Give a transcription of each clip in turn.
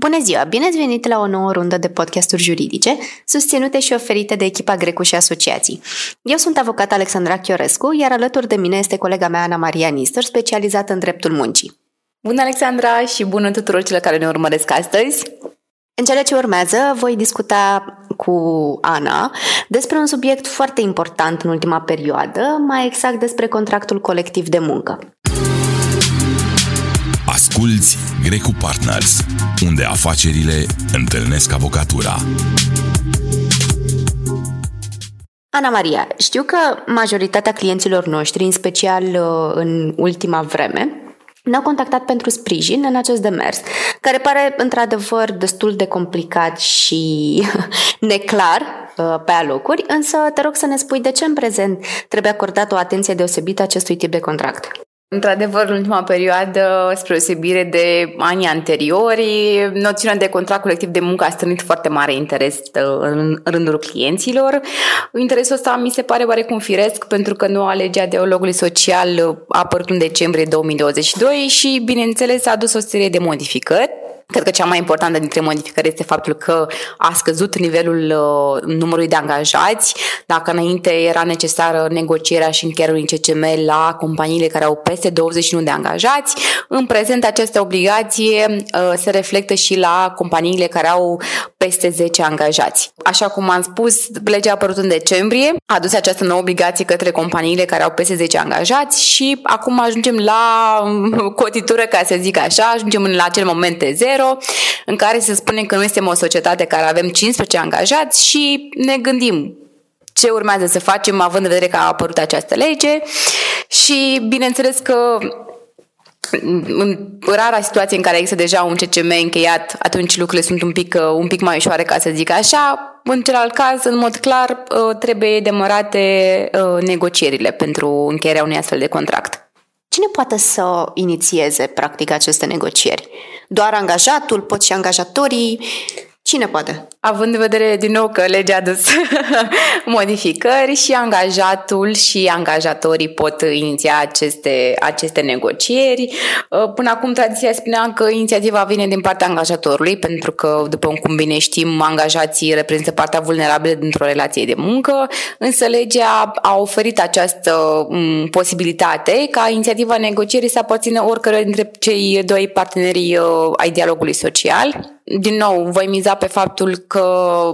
Bună ziua! Bine ați venit la o nouă rundă de podcasturi juridice, susținute și oferite de echipa Grecu și asociații. Eu sunt avocat Alexandra Chiorescu, iar alături de mine este colega mea Ana Maria Nistor, specializată în dreptul muncii. Bună, Alexandra, și bună tuturor celor care ne urmăresc astăzi! În cele ce urmează, voi discuta cu Ana despre un subiect foarte important în ultima perioadă, mai exact despre contractul colectiv de muncă. Asculți Grecu Partners, unde afacerile întâlnesc avocatura. Ana Maria, știu că majoritatea clienților noștri, în special uh, în ultima vreme, ne-au contactat pentru sprijin în acest demers, care pare într-adevăr destul de complicat și neclar uh, pe alocuri, însă te rog să ne spui de ce în prezent trebuie acordat o atenție deosebită acestui tip de contract. Într-adevăr, în ultima perioadă, spre osebire de anii anteriori, noțiunea de contract colectiv de muncă a strânit foarte mare interes uh, în rândul clienților. Interesul ăsta mi se pare oarecum firesc pentru că noua lege a dialogului social a apărut în decembrie 2022 și, bineînțeles, a adus o serie de modificări Cred că cea mai importantă dintre modificări este faptul că a scăzut nivelul uh, numărului de angajați. Dacă înainte era necesară negocierea și încheierea unui CCM la companiile care au peste 21 de angajați, în prezent această obligație uh, se reflectă și la companiile care au peste 10 angajați. Așa cum am spus, legea a apărut în decembrie, a adus această nouă obligație către companiile care au peste 10 angajați și acum ajungem la um, cotitură, ca să zic așa, ajungem la acel moment de zero zero, în care se spune că noi suntem o societate care avem 15 angajați și ne gândim ce urmează să facem având în vedere că a apărut această lege și bineînțeles că în rara situație în care există deja un CCM încheiat, atunci lucrurile sunt un pic, un pic mai ușoare, ca să zic așa. În celălalt caz, în mod clar, trebuie demarate negocierile pentru încheierea unui astfel de contract. Cine poate să inițieze, practic, aceste negocieri? Doar angajatul, pot și angajatorii? Cine poate? Având în vedere din nou că legea a dus modificări și angajatul și angajatorii pot iniția aceste, aceste negocieri. Uh, până acum tradiția spunea că inițiativa vine din partea angajatorului, pentru că, după cum bine știm, angajații reprezintă partea vulnerabilă dintr-o relație de muncă, însă legea a oferit această mm, posibilitate ca inițiativa negocierii să aparțină oricărui dintre cei doi parteneri uh, ai dialogului social din nou, voi miza pe faptul că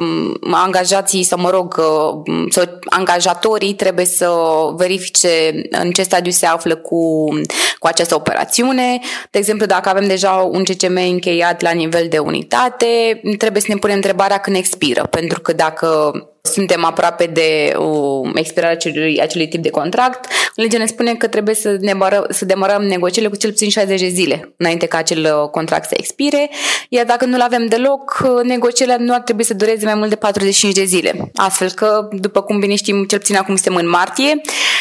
angajații, să mă rog, să, angajatorii trebuie să verifice în ce stadiu se află cu, cu această operațiune. De exemplu, dacă avem deja un CCM încheiat la nivel de unitate, trebuie să ne punem întrebarea când expiră, pentru că dacă suntem aproape de uh, expirarea acelui, acelui tip de contract, legea ne spune că trebuie să, demară, să demarăm negocierile cu cel puțin 60 de zile înainte ca acel uh, contract să expire, iar dacă nu-l avem deloc, uh, negocierile nu ar trebui să dureze mai mult de 45 de zile. Astfel că, după cum bine știm, cel puțin acum suntem în martie,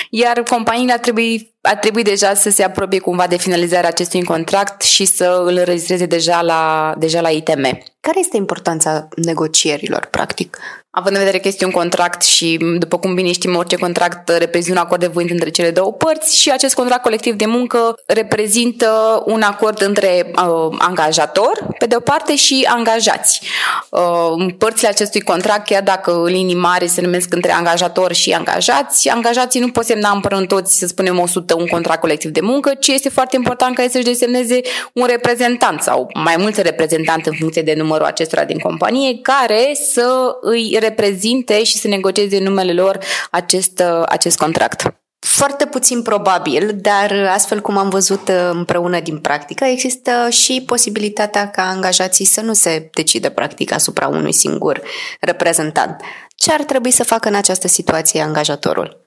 iar companiile ar trebui ar trebui deja să se apropie cumva de finalizarea acestui contract și să îl înregistreze deja la, deja la ITM. Care este importanța negocierilor, practic? Având în vedere că este un contract și, după cum bine știm, orice contract reprezintă un acord de voință între cele două părți și acest contract colectiv de muncă reprezintă un acord între uh, angajator, pe de o parte, și angajați. Uh, părțile acestui contract, chiar dacă în linii mari se numesc între angajator și angajați, angajații nu pot semna împreună toți, să spunem, 100 un contract colectiv de muncă, ci este foarte important ca ei să-și desemneze un reprezentant sau mai mulți reprezentanți în funcție de numărul acestora din companie, care să îi reprezinte și să negocieze în numele lor acest, uh, acest contract. Foarte puțin probabil, dar astfel cum am văzut uh, împreună din practică, există și posibilitatea ca angajații să nu se decidă practic asupra unui singur reprezentant. Ce ar trebui să facă în această situație angajatorul?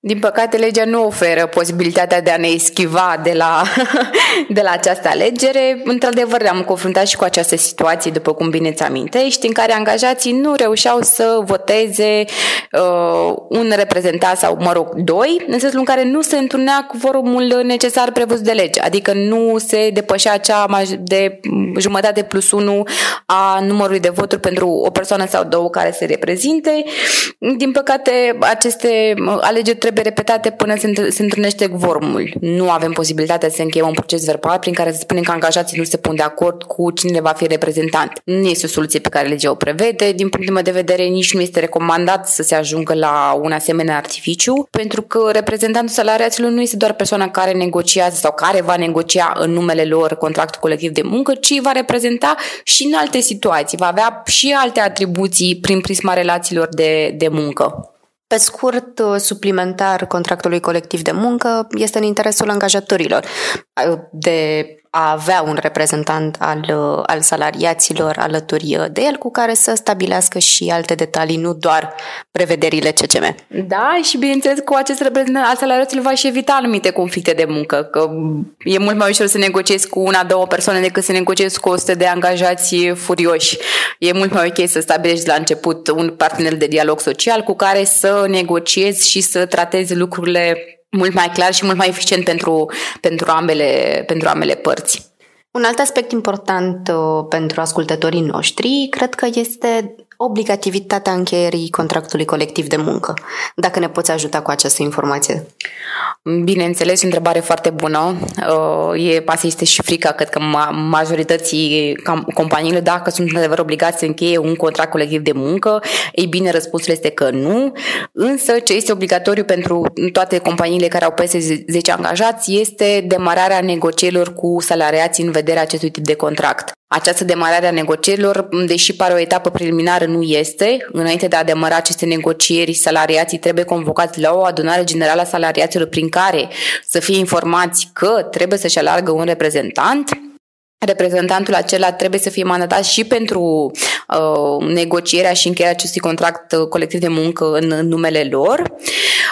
Din păcate, legea nu oferă posibilitatea de a ne eschiva de la, de la această alegere. Într-adevăr, am confruntat și cu această situație, după cum bine ți amintești, în care angajații nu reușeau să voteze uh, un reprezentant sau, mă rog, doi, în sensul în care nu se întrunea cu forumul necesar prevăzut de lege, adică nu se depășea cea de jumătate plus unu a numărului de voturi pentru o persoană sau două care se reprezinte. Din păcate, aceste alegeri trebuie repetate până se, se întâlnește vormul. Nu avem posibilitatea să încheiem un proces verbal prin care să spunem că angajații nu se pun de acord cu cine va fi reprezentant. Nu este o soluție pe care legea o prevede. Din punctul meu de vedere, nici nu este recomandat să se ajungă la un asemenea artificiu, pentru că reprezentantul salariaților nu este doar persoana care negociază sau care va negocia în numele lor contractul colectiv de muncă, ci va reprezenta și în alte situații, va avea și alte atribuții prin prisma relațiilor de, de muncă. Pe scurt, suplimentar contractului colectiv de muncă este în interesul angajatorilor de a avea un reprezentant al, uh, al salariaților alături uh, de el cu care să stabilească și alte detalii, nu doar prevederile CCM. Da, și bineînțeles cu acest reprezentant al salariaților va și evita anumite conflicte de muncă, că e mult mai ușor să negociezi cu una, două persoane decât să negociezi cu 100 de angajați furioși. E mult mai ok să stabilești la început un partener de dialog social cu care să negociezi și să tratezi lucrurile mult mai clar și mult mai eficient pentru, pentru, ambele, pentru ambele părți. Un alt aspect important uh, pentru ascultătorii noștri cred că este obligativitatea încheierii contractului colectiv de muncă. Dacă ne poți ajuta cu această informație. Bineînțeles, o întrebare foarte bună. Uh, e, asta este și frica, cred că majorității companiilor, dacă sunt într-adevăr obligați să încheie un contract colectiv de muncă, ei bine, răspunsul este că nu. Însă, ce este obligatoriu pentru toate companiile care au peste 10 angajați este demararea negocierilor cu salariații în vederea acestui tip de contract. Această demarare a negocierilor, deși pare o etapă preliminară, nu este. Înainte de a demara aceste negocieri, salariații trebuie convocați la o adunare generală a salariaților prin care să fie informați că trebuie să-și alargă un reprezentant reprezentantul acela trebuie să fie mandatat și pentru uh, negocierea și încheierea acestui contract uh, colectiv de muncă în, în numele lor.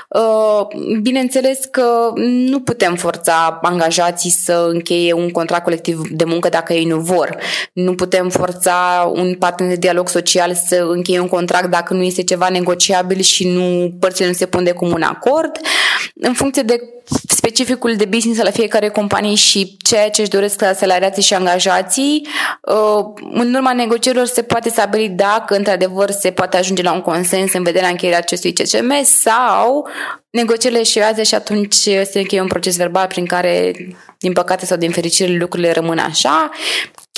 Uh, bineînțeles că nu putem forța angajații să încheie un contract colectiv de muncă dacă ei nu vor. Nu putem forța un partener de dialog social să încheie un contract dacă nu este ceva negociabil și nu părțile nu se pun de comun acord. În funcție de specificul de business la fiecare companie și ceea ce își doresc salariații și angajații. Uh, în urma negocierilor se poate stabili dacă într-adevăr se poate ajunge la un consens în vederea încheierii acestui CCM sau negocierile eșuează și atunci se încheie un proces verbal prin care, din păcate sau din fericire, lucrurile rămân așa.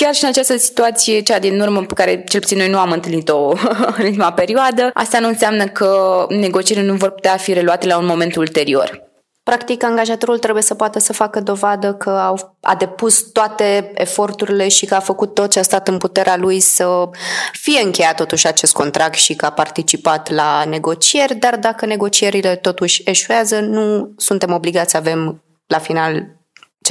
Chiar și în această situație, cea din urmă pe care cel puțin noi nu am întâlnit-o în ultima perioadă, asta nu înseamnă că negocierile nu vor putea fi reluate la un moment ulterior. Practic, angajatorul trebuie să poată să facă dovadă că au, a depus toate eforturile și că a făcut tot ce a stat în puterea lui să fie încheiat totuși acest contract și că a participat la negocieri, dar dacă negocierile totuși eșuează, nu suntem obligați să avem la final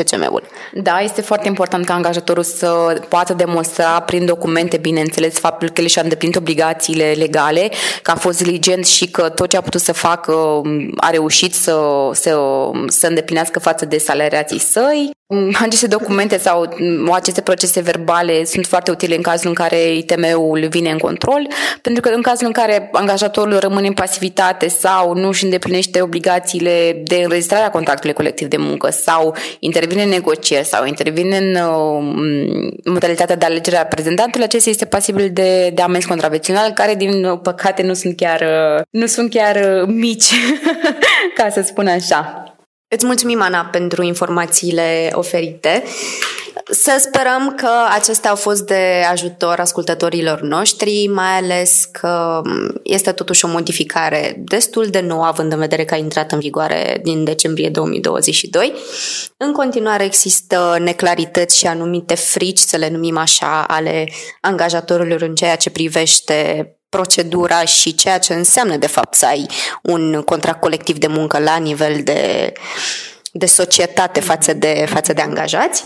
CCM-ul. Da, este foarte important ca angajatorul să poată demonstra prin documente, bineînțeles, faptul că el și-a îndeplinit obligațiile legale, că a fost diligent și că tot ce a putut să facă a reușit să, să, să îndeplinească față de salariații săi. Aceste documente sau aceste procese verbale sunt foarte utile în cazul în care ITM-ul vine în control, pentru că în cazul în care angajatorul rămâne în pasivitate sau nu își îndeplinește obligațiile de înregistrare a contractului colectiv de muncă sau intervine în negocieri sau intervine în uh, modalitatea de alegere a reprezentantului, acesta este pasibil de, de amenzi contravențional, care din păcate nu sunt chiar, uh, nu sunt chiar uh, mici, ca să spun așa. Îți mulțumim, Ana, pentru informațiile oferite. Să sperăm că acestea au fost de ajutor ascultătorilor noștri, mai ales că este totuși o modificare destul de nouă, având în vedere că a intrat în vigoare din decembrie 2022. În continuare există neclarități și anumite frici, să le numim așa, ale angajatorilor în ceea ce privește procedura și ceea ce înseamnă de fapt să ai un contract colectiv de muncă la nivel de, de societate față de, față de angajați.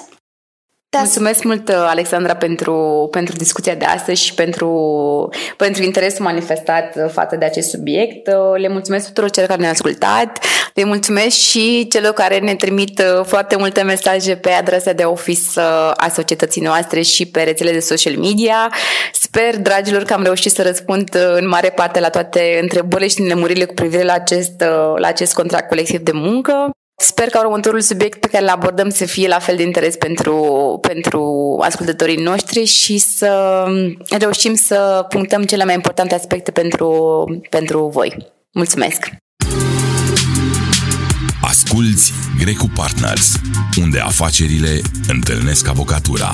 Da. Mulțumesc mult, Alexandra, pentru, pentru discuția de astăzi și pentru, pentru interesul manifestat față de acest subiect. Le mulțumesc tuturor celor care ne-au ascultat, le mulțumesc și celor care ne trimit foarte multe mesaje pe adresa de office a societății noastre și pe rețele de social media. Sper, dragilor, că am reușit să răspund în mare parte la toate întrebările și nemuririle cu privire la acest, la acest contract colectiv de muncă. Sper că următorul subiect pe care îl abordăm să fie la fel de interes pentru, pentru ascultătorii noștri și să reușim să punctăm cele mai importante aspecte pentru, pentru voi. Mulțumesc! Asculți Grecu Partners, unde afacerile întâlnesc avocatura.